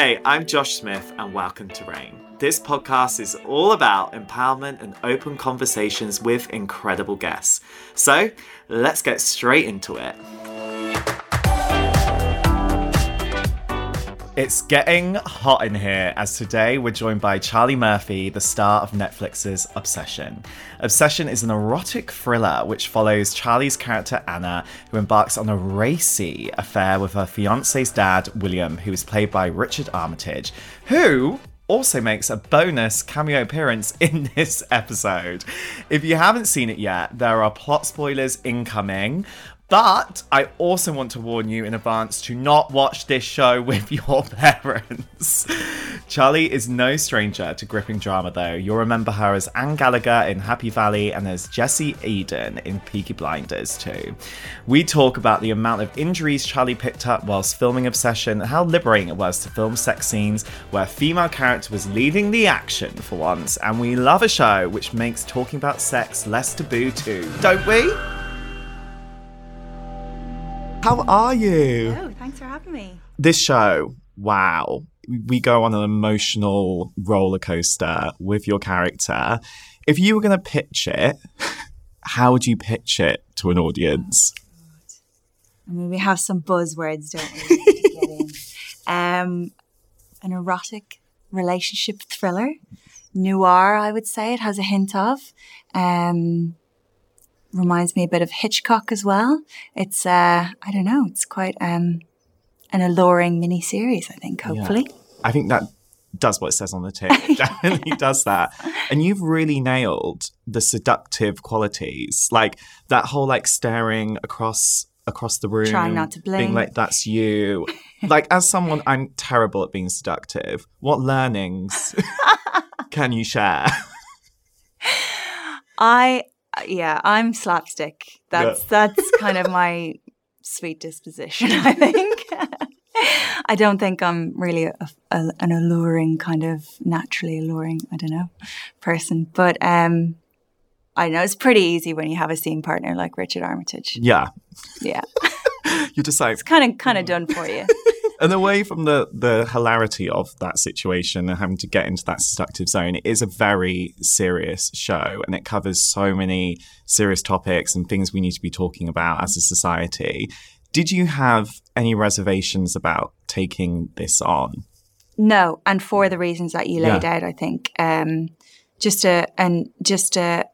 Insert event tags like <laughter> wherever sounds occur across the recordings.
Hey, I'm Josh Smith, and welcome to Reign. This podcast is all about empowerment and open conversations with incredible guests. So let's get straight into it. It's getting hot in here as today we're joined by Charlie Murphy, the star of Netflix's Obsession. Obsession is an erotic thriller which follows Charlie's character Anna, who embarks on a racy affair with her fiance's dad, William, who is played by Richard Armitage, who also makes a bonus cameo appearance <laughs> in this episode. If you haven't seen it yet, there are plot spoilers incoming. But I also want to warn you in advance to not watch this show <laughs> with your parents. Charlie is no stranger to gripping drama, though. You'll remember her as Ann Gallagher in Happy Valley and as Jessie Eden in Peaky Blinders, too. We talk about the amount of injuries Charlie picked up whilst filming Obsession and how liberating it was to film sex scenes where a female character was leading the action for once. And we love a show which makes talking about sex less taboo, too, don't we? How are you? Oh, thanks for having me. This show, wow. We go on an emotional roller coaster with your character. If you were going to pitch it, <laughs> how would you pitch it to an audience? I mean, we have some buzzwords, don't we? <laughs> um, an erotic relationship thriller, noir, I would say. It has a hint of. Um, reminds me a bit of Hitchcock as well. It's uh, I don't know, it's quite um, an alluring mini series. I think hopefully. Yeah. I think that does what it says on the tin. <laughs> definitely does that. And you've really nailed the seductive qualities, like that whole like staring across across the room, trying not to blink, being like that's you. <laughs> like as someone, I'm terrible at being seductive. What learnings <laughs> can you share? I yeah, I'm slapstick. That's yeah. that's kind of my <laughs> sweet disposition. I think. <laughs> I don't think I'm really a, a, an alluring kind of naturally alluring. I don't know person, but um, I know it's pretty easy when you have a scene partner like Richard Armitage. Yeah, yeah. <laughs> you decide. it's kind of kind of done for you and away from the the hilarity of that situation and having to get into that seductive zone, it is a very serious show, and it covers so many serious topics and things we need to be talking about as a society. Did you have any reservations about taking this on? No, and for the reasons that you laid yeah. out, I think um, just a and just a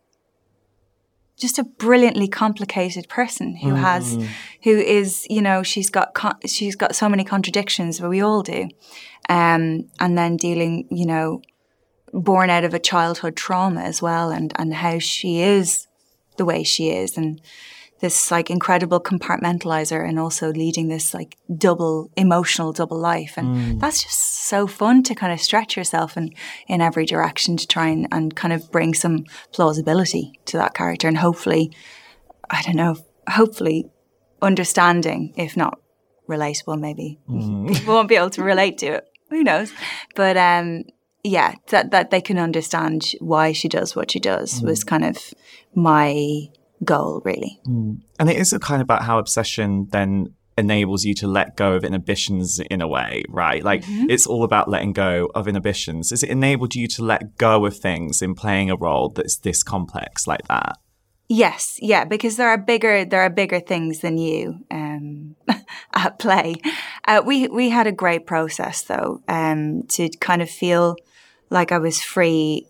just a brilliantly complicated person who mm. has who is you know she's got con- she's got so many contradictions but we all do um, and then dealing you know born out of a childhood trauma as well and and how she is the way she is and this like incredible compartmentalizer and also leading this like double emotional double life and mm. that's just so fun to kind of stretch yourself in in every direction to try and, and kind of bring some plausibility to that character and hopefully i don't know hopefully understanding if not relatable maybe mm. people won't be able to relate to it who knows but um yeah that that they can understand why she does what she does mm. was kind of my goal, really. Mm. And it is kind of about how obsession then enables you to let go of inhibitions in a way, right? Like mm-hmm. it's all about letting go of inhibitions. Has it enabled you to let go of things in playing a role that's this complex like that? Yes, yeah, because there are bigger there are bigger things than you um, <laughs> at play. Uh, we we had a great process though um, to kind of feel like I was free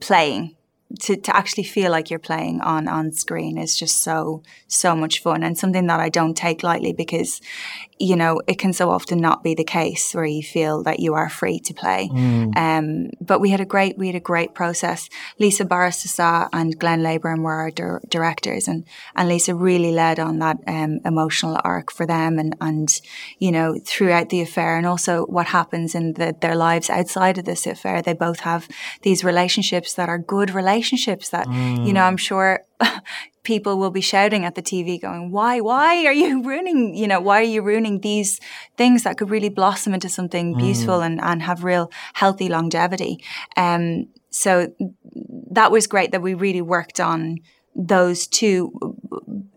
playing to, to actually feel like you're playing on on screen is just so so much fun and something that I don't take lightly because you know it can so often not be the case where you feel that you are free to play mm. um, but we had a great we had a great process Lisa Barros D'Sa and Glenn Leyburn were our dir- directors and and Lisa really led on that um, emotional arc for them and and you know throughout the affair and also what happens in the, their lives outside of this affair they both have these relationships that are good relationships relationships that, mm. you know, I'm sure <laughs> people will be shouting at the TV going, why, why are you <laughs> ruining, you know, why are you ruining these things that could really blossom into something mm. beautiful and, and have real healthy longevity? Um, so that was great that we really worked on those two,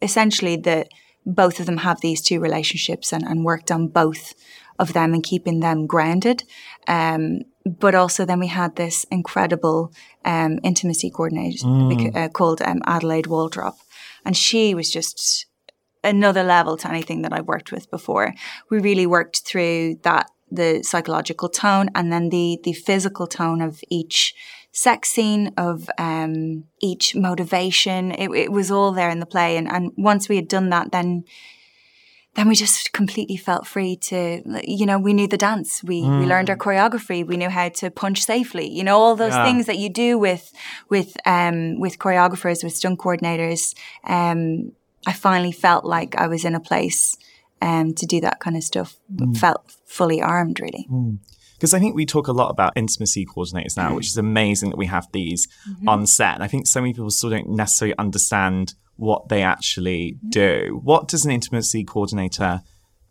essentially the, both of them have these two relationships and, and worked on both of them and keeping them grounded. Um, but also then we had this incredible um, intimacy coordinator mm. uh, called um, Adelaide Waldrop, and she was just another level to anything that I've worked with before. We really worked through that the psychological tone and then the the physical tone of each sex scene of um, each motivation. It, it, was all there in the play, and and once we had done that, then then we just completely felt free to, you know, we knew the dance, we mm. we learned our choreography, we knew how to punch safely, you know, all those yeah. things that you do with with um, with choreographers, with stunt coordinators. Um, I finally felt like I was in a place um, to do that kind of stuff. Mm. Felt fully armed, really. Mm because I think we talk a lot about intimacy coordinators now, which is amazing that we have these mm-hmm. on set. And I think so many people still don't necessarily understand what they actually do. What does an intimacy coordinator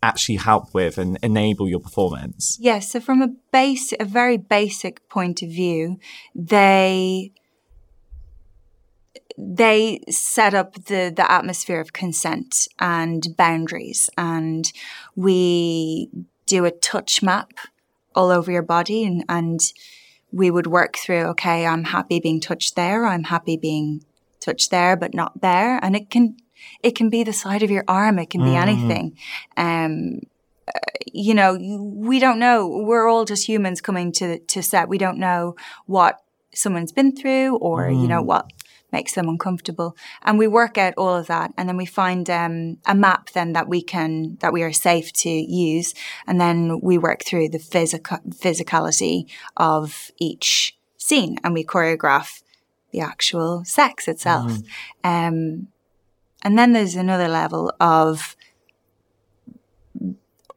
actually help with and enable your performance? Yes, so from a base, a very basic point of view, they they set up the the atmosphere of consent and boundaries and we do a touch map all over your body and, and we would work through okay i'm happy being touched there i'm happy being touched there but not there and it can it can be the side of your arm it can be mm-hmm. anything um uh, you know we don't know we're all just humans coming to to set we don't know what someone's been through or mm. you know mm. what makes them uncomfortable. And we work out all of that, and then we find um, a map then that we can that we are safe to use, and then we work through the physical physicality of each scene, and we choreograph the actual sex itself. Mm. Um, and then there's another level of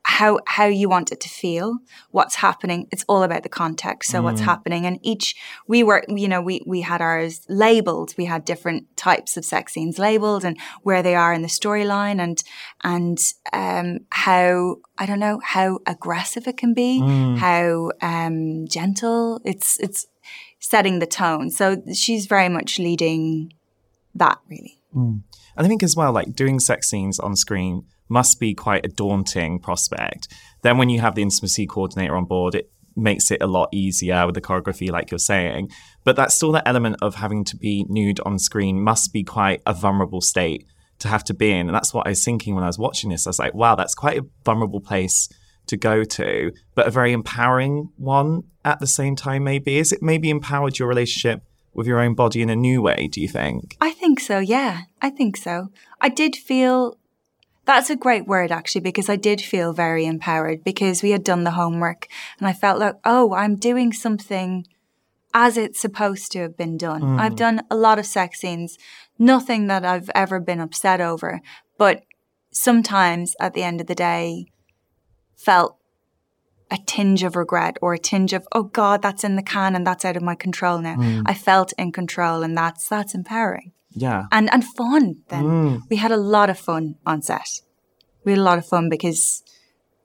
how how you want it to feel, what's happening. It's all about the context. So mm. what's happening, and each we were, you know, we we had ours labeled. We had different types of sex scenes labeled, and where they are in the storyline, and and um, how I don't know how aggressive it can be, mm. how um, gentle. It's it's setting the tone. So she's very much leading that really. Mm. And I think as well, like doing sex scenes on screen must be quite a daunting prospect. Then when you have the intimacy coordinator on board, it makes it a lot easier with the choreography, like you're saying. But that's still that element of having to be nude on screen must be quite a vulnerable state to have to be in. And that's what I was thinking when I was watching this. I was like, wow, that's quite a vulnerable place to go to, but a very empowering one at the same time, maybe. Is it maybe empowered your relationship with your own body in a new way, do you think? I think so, yeah. I think so. I did feel that's a great word actually, because I did feel very empowered because we had done the homework and I felt like, oh, I'm doing something as it's supposed to have been done. Mm. I've done a lot of sex scenes, nothing that I've ever been upset over, but sometimes at the end of the day, felt a tinge of regret or a tinge of, oh God, that's in the can and that's out of my control now. Mm. I felt in control and that's that's empowering. Yeah. And and fun then. Mm. We had a lot of fun on set. We had a lot of fun because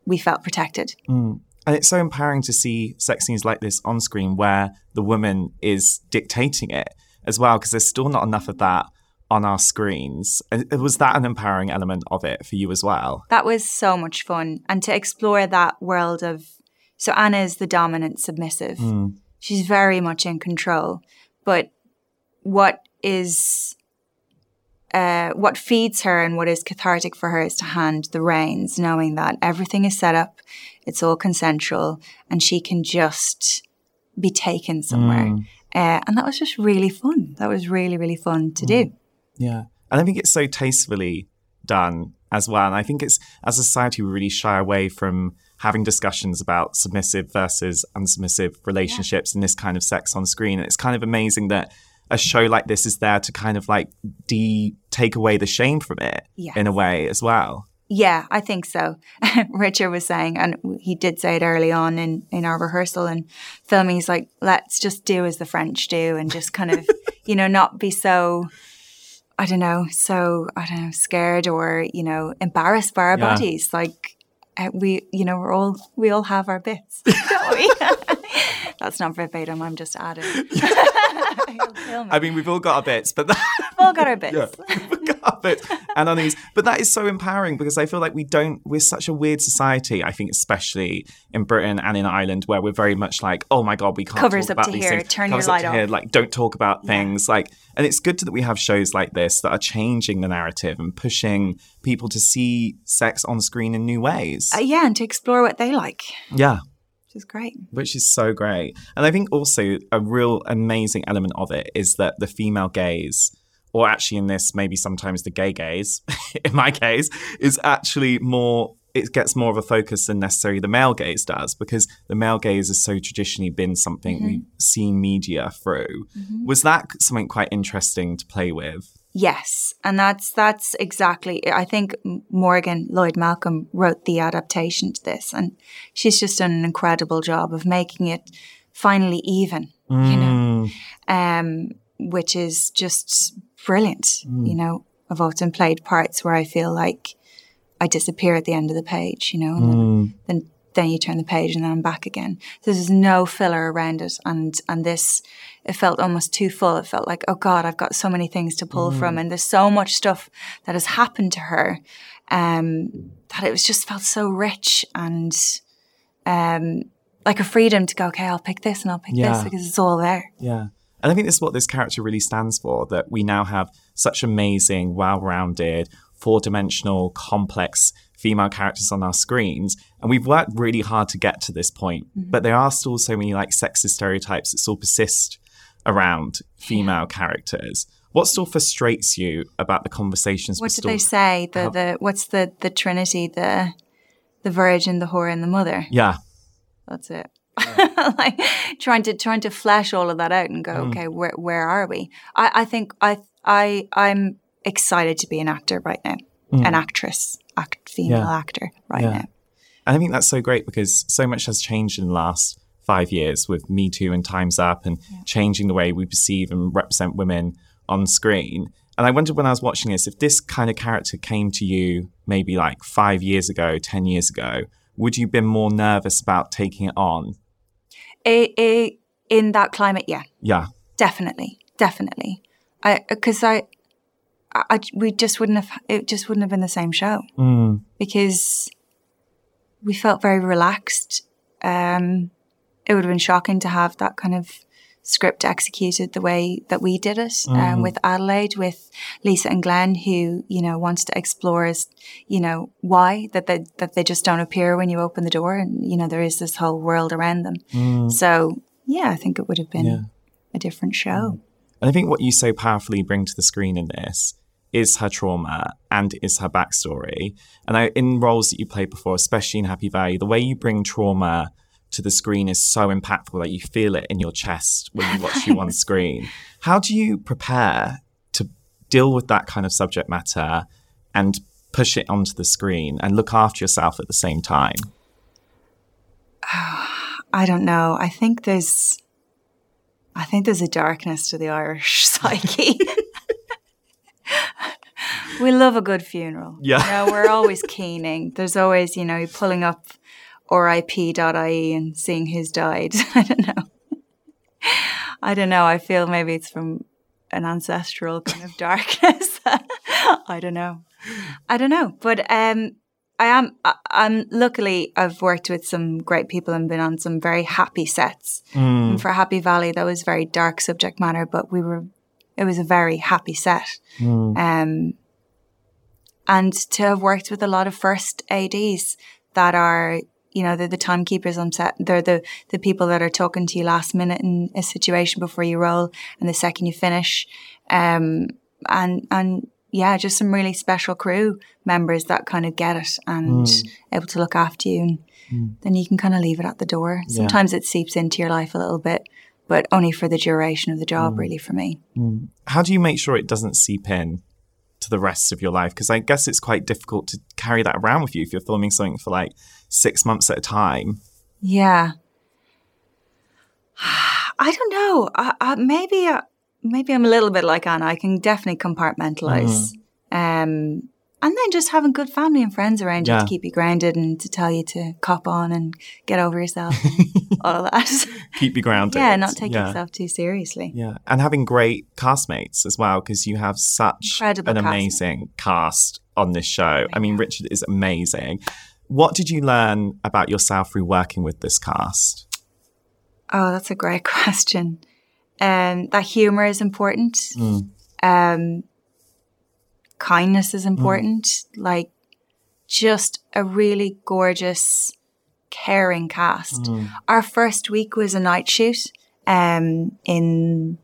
we felt protected. Mm. And it's so empowering to see sex scenes like this on screen where the woman is dictating it as well, because there's still not enough of that on our screens. Was that an empowering element of it for you as well? That was so much fun. And to explore that world of so Anna is the dominant submissive. Mm. She's very much in control. But what is uh, what feeds her and what is cathartic for her is to hand the reins, knowing that everything is set up, it's all consensual, and she can just be taken somewhere. Mm. Uh, and that was just really fun. That was really, really fun to mm. do. Yeah. And I think it's so tastefully done as well. And I think it's, as a society, we really shy away from having discussions about submissive versus unsubmissive relationships yeah. and this kind of sex on screen. And it's kind of amazing that a show like this is there to kind of like de take away the shame from it yes. in a way as well. Yeah, I think so. <laughs> Richard was saying, and he did say it early on in, in our rehearsal and filming, he's like, let's just do as the French do and just kind of, <laughs> you know, not be so, I don't know, so, I don't know, scared or, you know, embarrassed by our yeah. bodies. Like, uh, we, you know, we're all, we all have our bits, <laughs> don't we? <laughs> That's not verbatim. I'm just adding. <laughs> <laughs> I mean, we've all got our bits, but that, we've all got our bits. <laughs> Yeah. carpet and on these. But that is so empowering because I feel like we don't, we're such a weird society, I think, especially in Britain and in Ireland, where we're very much like, oh my God, we can't Covers talk up about to these here, things. turn Covers your up light to here, like, don't talk about things. Like, and it's good that we have shows like this that are changing the narrative and pushing people to see sex on screen in new ways. Uh, yeah, and to explore what they like, yeah is great. which is so great. And I think also a real amazing element of it is that the female gaze, or actually in this, maybe sometimes the gay gaze, <laughs> in my case, is actually more. It gets more of a focus than necessarily the male gaze does, because the male gaze has so traditionally been something we've mm-hmm. seen media through. Mm-hmm. Was that something quite interesting to play with? Yes, and that's that's exactly. I think Morgan Lloyd Malcolm wrote the adaptation to this, and she's just done an incredible job of making it finally even. You know, mm. um, which is just brilliant. Mm. You know, I've often played parts where I feel like I disappear at the end of the page. You know, and then, mm. then then you turn the page and then I'm back again. So there's no filler around it, and and this it felt almost too full. It felt like oh god, I've got so many things to pull from, and there's so much stuff that has happened to her um, that it was just felt so rich and um, like a freedom to go. Okay, I'll pick this and I'll pick Yeah. this because it's all there. Yeah. And I think this is what this character really stands for that we now have such amazing, well rounded, four dimensional, complex female characters on our screens. And we've worked really hard to get to this point. But there are still so many like sexist stereotypes that still persist around female characters. What still frustrates you about the conversations What did they say? The how- the what's the the Trinity? The the Virgin, the Whore, and the Mother. Yeah. That's it. <laughs> like trying to trying to flesh all of that out and go, Mm. okay, where where are we? I, I think I I I'm excited to be an actor right now, an actress, act female Mm. Yeah. actor right Yeah. now. And I think that's so great because so much has changed in the last five years with Me Too and Time's Up and changing the way we perceive and represent women on screen. And I wondered when I was watching this, if this kind of character came to you maybe like five years ago, 10 years ago, would you have been more nervous about taking it on? I, I, in that climate, yeah, Yeah. definitely, definitely. I because I, I, I- we just wouldn't have it just wouldn't have been the same show Mm. because we felt very relaxed. Um, it would have been shocking to have that kind of script executed the way that we did it um, with Adelaide, with Lisa and Glenn, who you know wants to explore as you know why that they that they just don't appear when you open the door, and you know there is this whole world around them. So yeah, I think it would have been Yeah. a different show. And I think what you so powerfully bring to the screen in this is her trauma and is her backstory. And I, in roles that you played before, especially in Happy Valley, the way you bring trauma to the screen is so impactful that you feel it in your chest when you watch you on <laughs> screen. How do you prepare to deal with that kind of subject matter and push it onto the screen and look after yourself at the same time? <sighs> I don't know. I think there's, I think there's a darkness to the Irish <laughs> psyche. <laughs> we love a good funeral. Yeah. You know, we're always <laughs> keening. There's always, you know, you're pulling up RIP.ie and seeing who's died. <laughs> I don't know. I don't know. I feel maybe it's from an ancestral kind of darkness. <laughs> I don't know. I don't know. But um, I am. I, I'm luckily I've worked with some great people and been on some very happy sets. And for Happy Valley, that was very dark subject matter, but we were. It was a very happy set. Um, and to have worked with a lot of first ads that are you know they're the timekeepers on set they're the the people that are talking to you last minute in a situation before you roll and the second you finish. Um and and yeah just some really special crew members that kind of get it and hmm. able to look after you. And hmm. then you can kind of leave it at the door. Sometimes it seeps into your life a little bit but only for the duration of the job hmm. really for me. How do you make sure it doesn't seep in to the rest of your life? Because I guess it's quite difficult to carry that around with you if you're filming something for like six months at a time. Yeah. I don't know. I, I, maybe uh, maybe I'm a little bit like Anna. I can definitely compartmentalize. Um, and then just having good family and friends around you to keep you grounded and to tell you to cop on and get over yourself <laughs> and all of that. <laughs> Keep you grounded. yeah, not take Yeah. yourself too seriously. Yeah, and having great castmates as well because you have such Incredible an amazing cast on this show. I mean, Richard is amazing. What did you learn about yourself through working with this cast? Oh, that's a great <laughs> question. Um, that humor is important. Um, kindness is important. Like just a really gorgeous, caring cast. Our first week was a night shoot um, in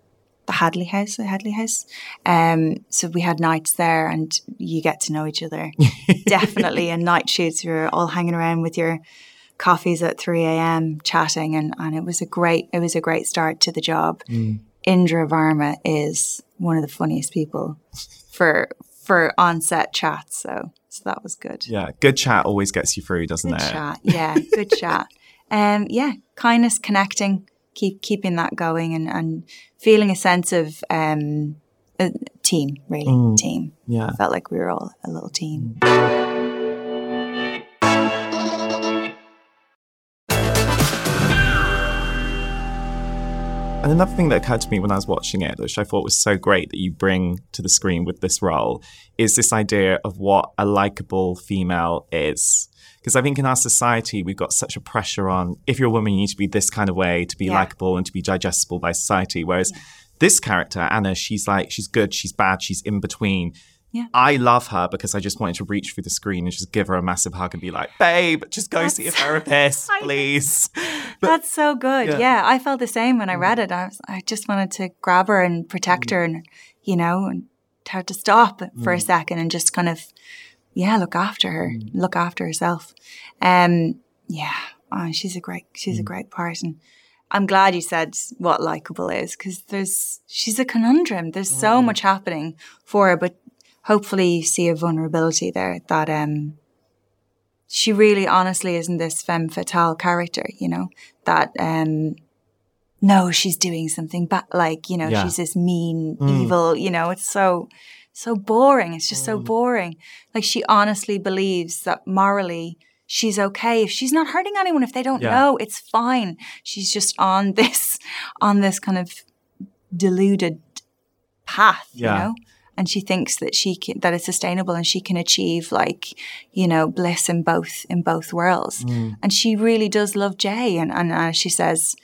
the Hadley House, the Hadley House. Um, so we had nights there, and you get to know each other. <laughs> Definitely, and night shoots, you're all hanging around with your coffees at 3 a.m. chatting and, and it was a great it was a great start to the job. Indira Varma is one of the funniest people for for on-set chats, so so that was good. Yeah, good chat always gets you through, doesn't it? Good it? chat. Yeah, good <laughs> chat. Um yeah, kindness, connecting, keep keeping that going and, and feeling a sense of um a team, really. Team. Yeah. I Felt like we were all a little team. And another thing that occurred to me when I was watching it, which I thought was so great that you bring to the screen with this role, is this idea of what a likable female is. Because I think in our society, we've got such a pressure on if you're a woman, you need to be this kind of way to be Yeah. likable and to be digestible by society. Whereas this character, Anna, she's like, she's good, she's bad, she's in between. Yeah. I love her because I just wanted to reach through the screen and just give her a massive hug and be like, babe, just go see a That's- therapist, <laughs> please. That's so good. Yeah. Mm. Yeah. I felt the same when I read it. I was, I just wanted to grab her and protect her, and you know, and tell her to stop for a Mm. second and just kind of, yeah, look after her, look after herself. Um, yeah, oh, she's a great, she's Mm. a great part, and I'm glad you said what likable is because there's, she's a conundrum. There's so Mm. much happening for her, but hopefully you see a vulnerability there that um she really honestly isn't this femme fatale character, you know, that um no, she's doing something but like, you know, Yeah. she's this mean, Mm. evil, you know, it's so so boring. It's just so boring. Like she honestly believes that morally she's okay if she's not hurting anyone if they don't Yeah. know, it's fine. She's just on <laughs> this on this kind of deluded path, Yeah. you know? And she thinks that she can, that it's sustainable and she can achieve like, you know, bliss in both in both worlds. Mm. And she really does love Jay. And and as she says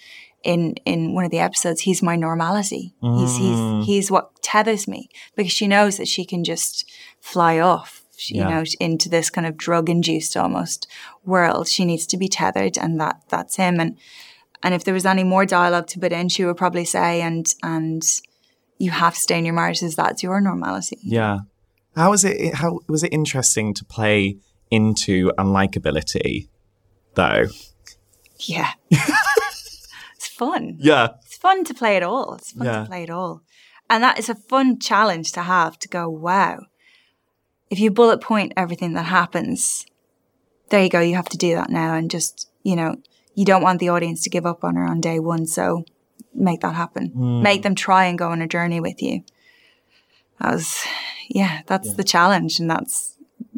in in one of the episodes, he's my normality. He's he's mm. he's what tethers me because she knows that she can just fly off. she- Yeah. You know, into this kind of drug-induced almost world. She needs to be tethered, and that that's him. And and if there was any more dialogue to put in, she would probably say, and and you have to stay in your marriages. That's your normality. Yeah. How was it? How was it interesting to play into unlikability, though? Yeah. <laughs> it's fun. Yeah. It's fun to play it all. It's fun Yeah. to play it all. And that is a fun challenge to have to go, wow. If you bullet point everything that happens, there you go. You have to do that now. And just, you know, you don't want the audience to give up on her on day one. So make that happen. Hmm. Make them try and go on a journey with you. That was, yeah, that's the challenge. And that's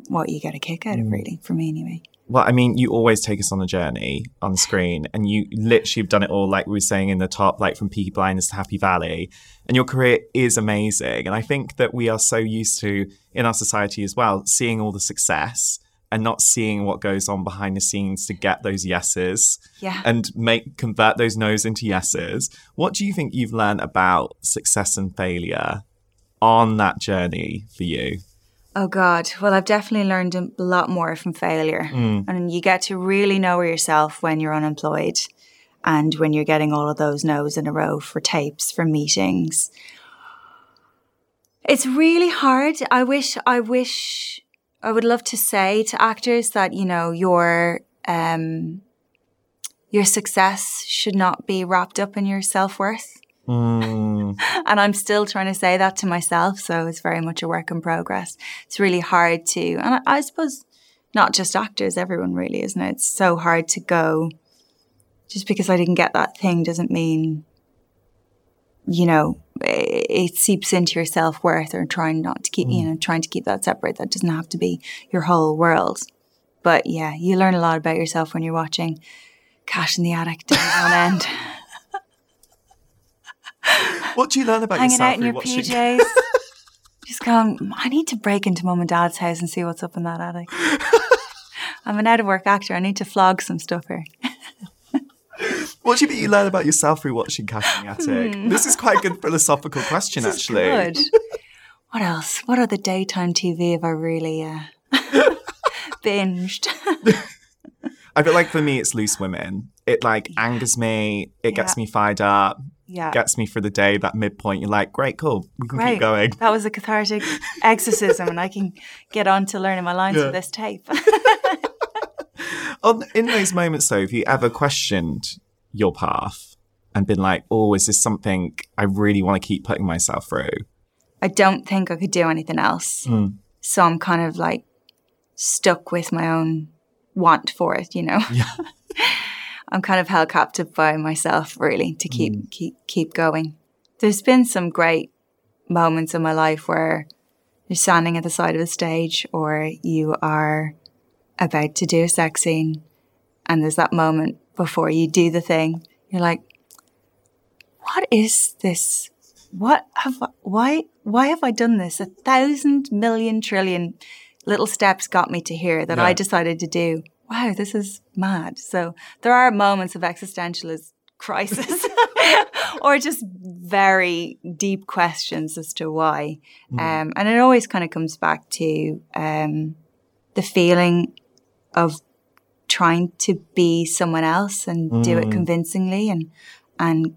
what you get a kick out of, hmm. really, for me anyway. Well, I mean, you always take us on a journey on screen, and you literally have done it all, like we were saying in the top, like from Peaky Blinders to Happy Valley. And your career is amazing. And I think that we are so used to, in our society as well, seeing all the success and not seeing what goes on behind the scenes to get those yeses Yeah. and make convert those no's into yeses. What do you think you've learned about success and failure on that journey for you? Oh God. Well, I've definitely learned a lot more from failure. Mm. And you get to really know yourself when you're unemployed and when you're getting all of those no's in a row for tapes, for meetings. It's really hard. I wish, I wish, I would love to say to actors that, you know, your, um, your success should not be wrapped up in your self worth. Mm, <laughs> And I'm still trying to say that to myself. So it's very much a work in progress. It's really hard to, and I, I suppose not just actors, everyone really, isn't it? It's so hard to go. Just because I didn't get that thing doesn't mean you know, it, seeps into your self worth or trying not to keep, you mm. know, trying to keep that separate. That doesn't have to be your whole world. But yeah, you learn a lot about yourself when you're watching Cash in the Attic days on end. <laughs> What do you learn about Hanging yourself out in your PJs. <laughs> Just going, I need to break into mum and dad's house and see what's up in that attic. <laughs> I'm an out of work actor. I need to flog some stuff here. What do you think you learn about yourself through watching the Attic? This is quite a good <laughs> philosophical question, actually. Good. <laughs> What else? What other daytime TV have I really uh, <laughs> binged? I feel like for me, it's Loose Women. It like angers me. It gets Yeah. me fired up. Yeah. Gets me through the day. That midpoint, you're like, great, cool. We can Great. keep going. That was a cathartic exorcism, and I can get on to learning my lines Yeah. for this tape. On, in those moments, though, have you ever questioned your path and been like, oh, is this something I really want to keep putting myself through? I don't think I could do anything else. Mm. So I'm kind of like stuck with my own want for it, you know. Yeah. <laughs> I'm kind of held captive by myself really to keep keep keep going. There's been some great moments in my life where you're standing at the side of a stage or you are about to do a sex scene and there's that moment before you do the thing. You're like, what is this? What have I, why why have I done this? A thousand million trillion little steps got me to here that I decided to do. Wow, this is mad. So there are moments of existentialist crisis <laughs> or just very deep questions as to why. Um, and it always kind of comes back to um, the feeling of trying to be someone else and do it mm. convincingly and and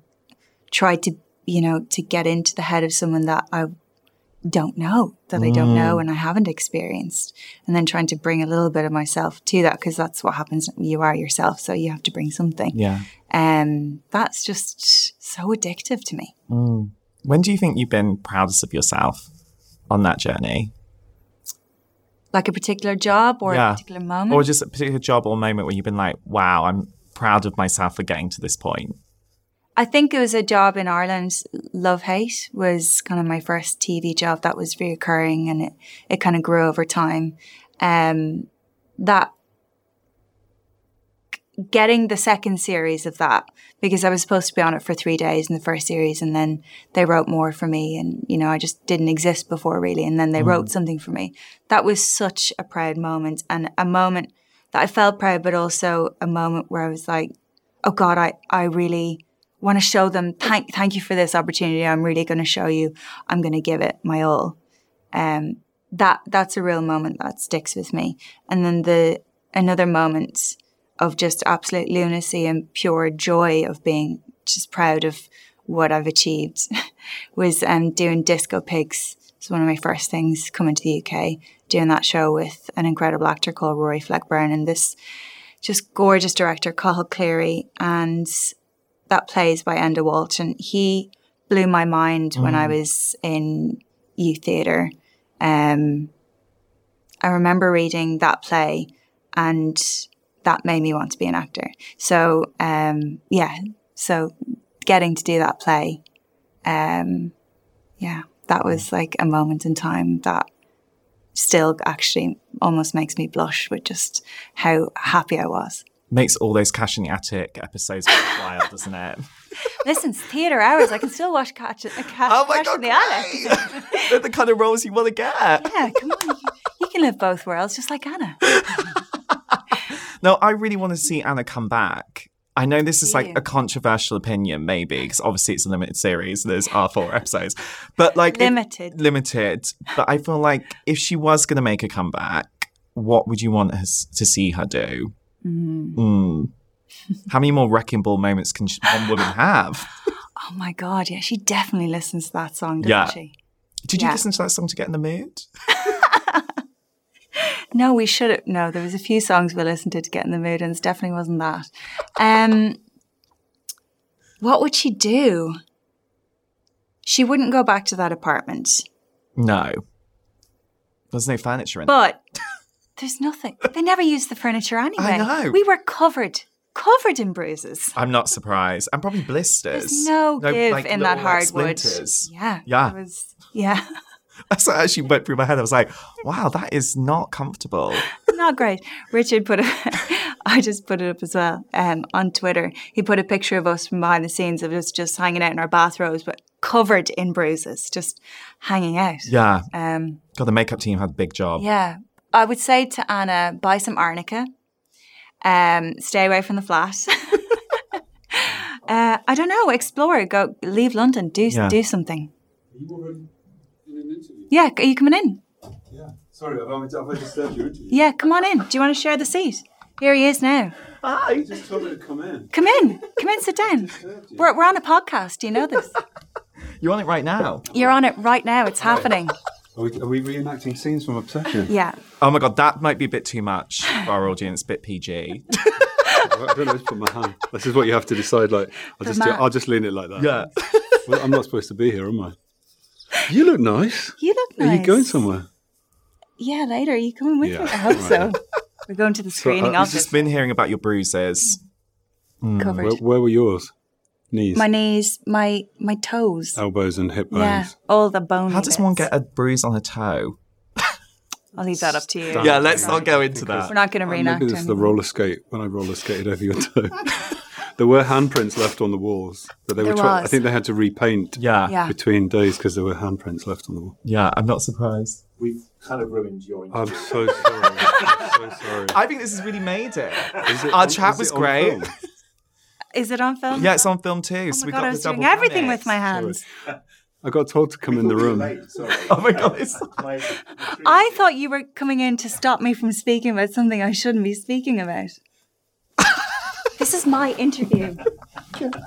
try to you know to get into the head of someone that I don't know that I don't know mm. and I haven't experienced. And then trying to bring a little bit of myself to that because that's what happens you are yourself so you have to bring something. Yeah. um that's just so addictive to me. Mm. When do you think you've been proudest of yourself on that journey? Like a particular job or Yeah. a particular moment Or just a particular job or moment where you've been like, wow, I'm proud of myself for getting to this point? I think it was a job in Ireland. Love Hate was kind of my first TV job that was reoccurring and it, it kind of grew over time. Um, that getting the second series of that because I was supposed to be on it for three days in the first series and then they wrote more for me and you know I just didn't exist before really and then they wrote something for me. That was such a proud moment and a moment that I felt proud but also a moment where I was like, oh God, I, I really want to show them thank thank you for this opportunity. I'm really going to show you. I'm going to give it my all. Um, that that's a real moment that sticks with me. And then the another moment of just absolute lunacy and pure joy of being just proud of what I've achieved <laughs> was um, doing Disco Pigs. It's one of my first things coming to the UK, doing that show with an incredible actor called Rory Fleck Byrne and this just gorgeous director, Cathal Cleary, and that plays by Enda Walsh. And he blew my mind when I was in youth theatre. Um, I remember reading that play and that made me want to be an actor. So, um, yeah, so getting to do that play, um, yeah, that was like a moment in time that still actually almost makes me blush with just how happy I was. Makes all those Cash in the Attic episodes <laughs> wild, doesn't it? Listen, it's theatre hours. I can still watch Catch, uh, catch, Oh my catch god, in the Attic. great! <laughs> They're the kind of roles you want to get. Yeah, come on. You, you can live both worlds just like Anna. <laughs> No, I really want to see Anna come back. I know this is like a controversial opinion, maybe, because obviously it's a limited series. There's our four episodes, but like Limited. limited. But I feel like if she was going to make a comeback, what would you want us to see her do? Mm. How many more wrecking ball moments can sh- one woman have? <gasps> Oh my God, yeah, she definitely listens to that song, doesn't Yeah. she? Did you Yeah. listen to that song to get in the mood? <laughs> No, we should have. No, there was a few songs we listened to to get in the mood, and it definitely wasn't that. Um, what would she do? She wouldn't go back to that apartment, No. There's no furniture in it. but there's nothing. They never used the furniture anyway. I know. We were covered covered in bruises. I'm not surprised. And probably blisters. There's no, give like, in little, that like, hardwood. splinters. Yeah. Yeah. It was, yeah. <laughs> <laughs> That's what actually went through my head. I was like, wow, that is not comfortable. <laughs> Not great. Richard put it, <laughs> I just put it up as well um, on Twitter. He put a picture of us from behind the scenes of us just hanging out in our bathrobes, but covered in bruises, just hanging out. Yeah. Um, God, the makeup team had a big job. yeah. I would say to Anna, buy some arnica. Um, stay away from the flat. uh, I don't know. Explore. Go. Leave London. Do Yeah. do something. You were in, in an interview. Yeah. Are you coming in? Yeah. Sorry, have I, have I disturbed your interview? Yeah. Come on in. Do you want to share the seat? Here he is now. Ah, you just told me to come in. Come in. Come in. Sit down. <laughs> We're we're on a podcast. Do you know this? <laughs> You're on it right now. You're on it right now. It's happening. Are we, are we reenacting scenes from Obsession? Yeah. Oh my God, that might be a bit too much for our audience, a bit PG. <laughs> I don't know, just put my hand. This is what you have to decide. Like, I'll just, do, mat. I'll just lean it like that. yeah. Well, I'm not supposed to be here, am I? You look nice. You look nice. Are you going somewhere? Yeah. Later. Are you coming with Yeah. me? I hope Right. so. We're going to the screening uh, of it's Just been hearing about your bruises. Covered. Where, where were yours? Knees, my knees, my my toes. elbows, and hip bones. yeah, all the bone. How does one get a bruise on a toe? I'll leave that up to you. Yeah, let's not go into that. We're not going to reenact maybe this is the roller skate when I roller skated over your toe. <laughs> there were handprints left on the walls, that they were. There Try- I think they had to repaint Yeah. Yeah. between days because there were handprints left on the wall. Yeah, I'm not surprised. We've kind of ruined your I'm so sorry. I'm so sorry. I think this has really made it. Is it Our on- chat is was it great. film? Is it on film? Yeah, it's on film too. Oh so my we god, got I was doing everything whammy. with my hands. I got told to come in the room. Late, sorry. <laughs> Oh my god, it's I thought you were coming in to stop me from speaking about something I shouldn't be speaking about. This is my interview.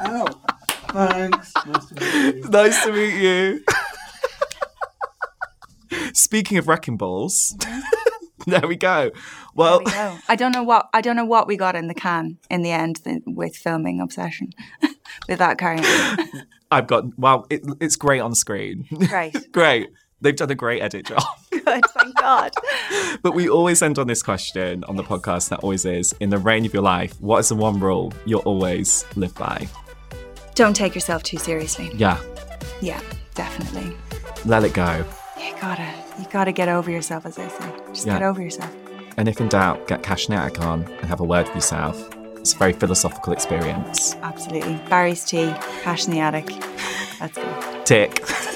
Ow. Thanks. Nice to meet you. nice to meet you. Speaking of wrecking balls, <laughs> there we go. Well, we go. I don't know what I don't know what we got in the can in the end th- with filming Obsession. <laughs> with that carrying on. I've got. Well, it, it's great on screen. Great. <laughs> great. They've done a great edit job. <laughs> Good, thank God. <laughs> But we always end on this question on the podcast, that always is in the reign of your life, what is the one rule you'll always live by? Don't take yourself too seriously. Yeah, Yeah, definitely. let it go. You gotta you gotta get over yourself, as I say. Just Yeah. get over yourself. And if in doubt, get Cash in the Attic on and have a word with yourself. It's a very philosophical experience. Absolutely. Barry's tea, cash in the attic. That's good. Tick. <laughs>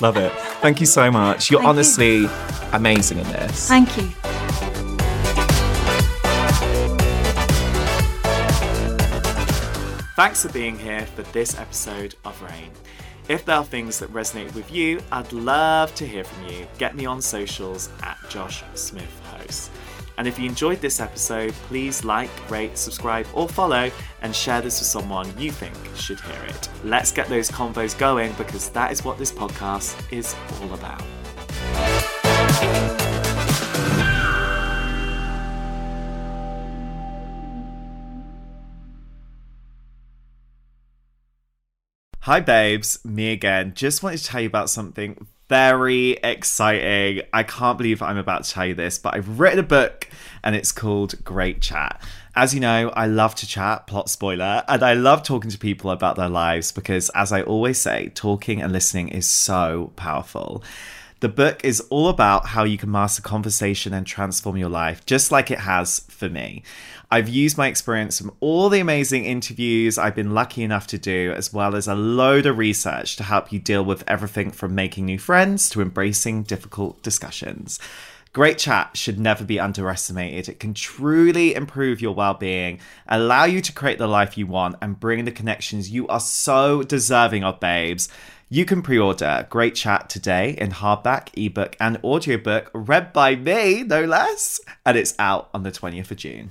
Love it. Thank you so much. You're Thank you. honestly amazing in this. Thank you. Thanks for being here for this episode of Reign. If there are things that resonate with you, I'd love to hear from you. Get me on socials at Josh Smith Host. And if you enjoyed this episode, please like, rate, subscribe, or follow, and share this with someone you think should hear it. Let's get those convos going because that is what this podcast is all about. Hi, babes. Me again. Just wanted to tell you about something very exciting. I can't believe I'm about to tell you this, but I've written a book and it's called Great Chat. As you know, I love to chat, plot spoiler, and I love talking to people about their lives because, as I always say, talking and listening is so powerful. The book is all about how you can master conversation and transform your life, just like it has for me. I've used my experience from all the amazing interviews I've been lucky enough to do, as well as a load of research to help you deal with everything from making new friends to embracing difficult discussions. Great chat should never be underestimated. It can truly improve your well being, allow you to create the life you want, and bring the connections you are so deserving of, babes. You can pre order Great Chat today in hardback, ebook, and audiobook, read by me, no less, and it's out on the 20th of June.